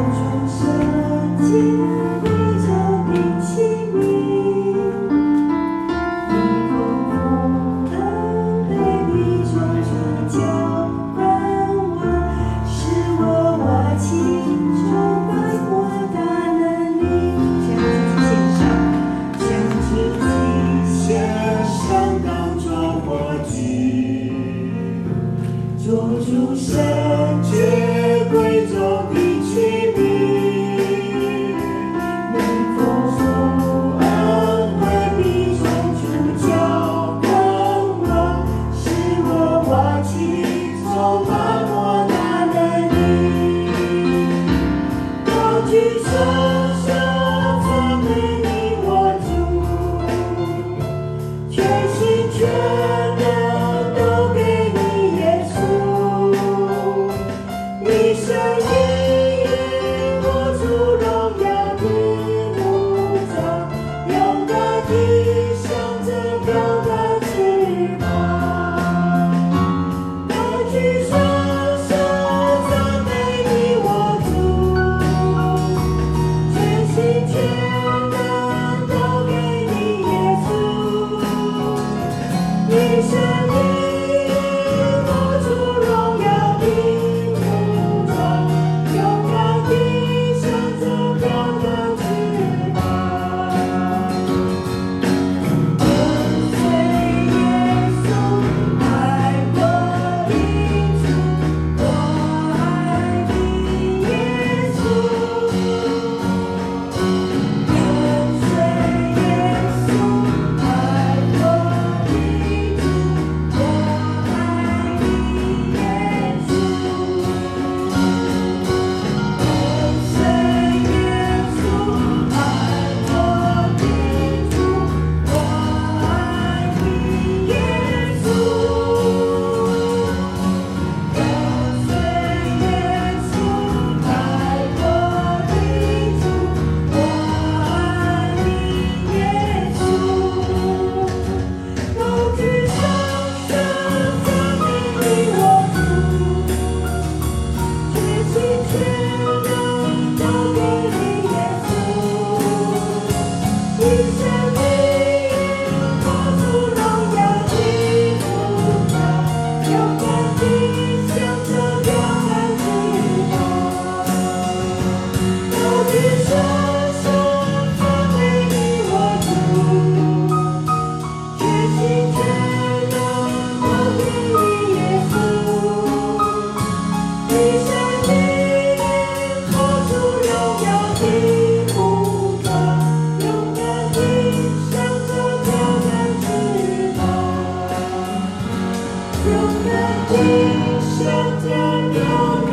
knows shouting down.